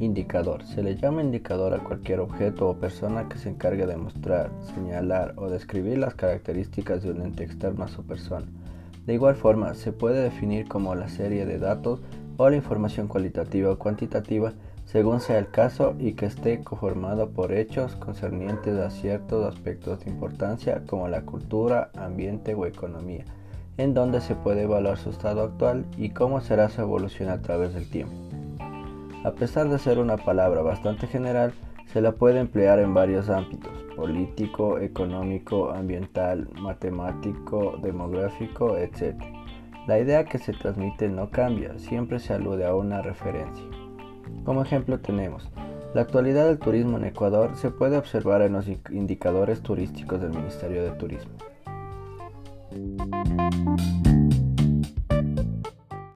indicador. Se le llama indicador a cualquier objeto o persona que se encargue de mostrar, señalar o describir las características de un ente externo a su persona. De igual forma, se puede definir como la serie de datos o la información cualitativa o cuantitativa según sea el caso y que esté conformado por hechos concernientes a ciertos aspectos de importancia como la cultura, ambiente o economía, en donde se puede evaluar su estado actual y cómo será su evolución a través del tiempo. A pesar de ser una palabra bastante general, se la puede emplear en varios ámbitos, político, económico, ambiental, matemático, demográfico, etc. La idea que se transmite no cambia, siempre se alude a una referencia. Como ejemplo tenemos, la actualidad del turismo en Ecuador se puede observar en los indicadores turísticos del Ministerio de Turismo.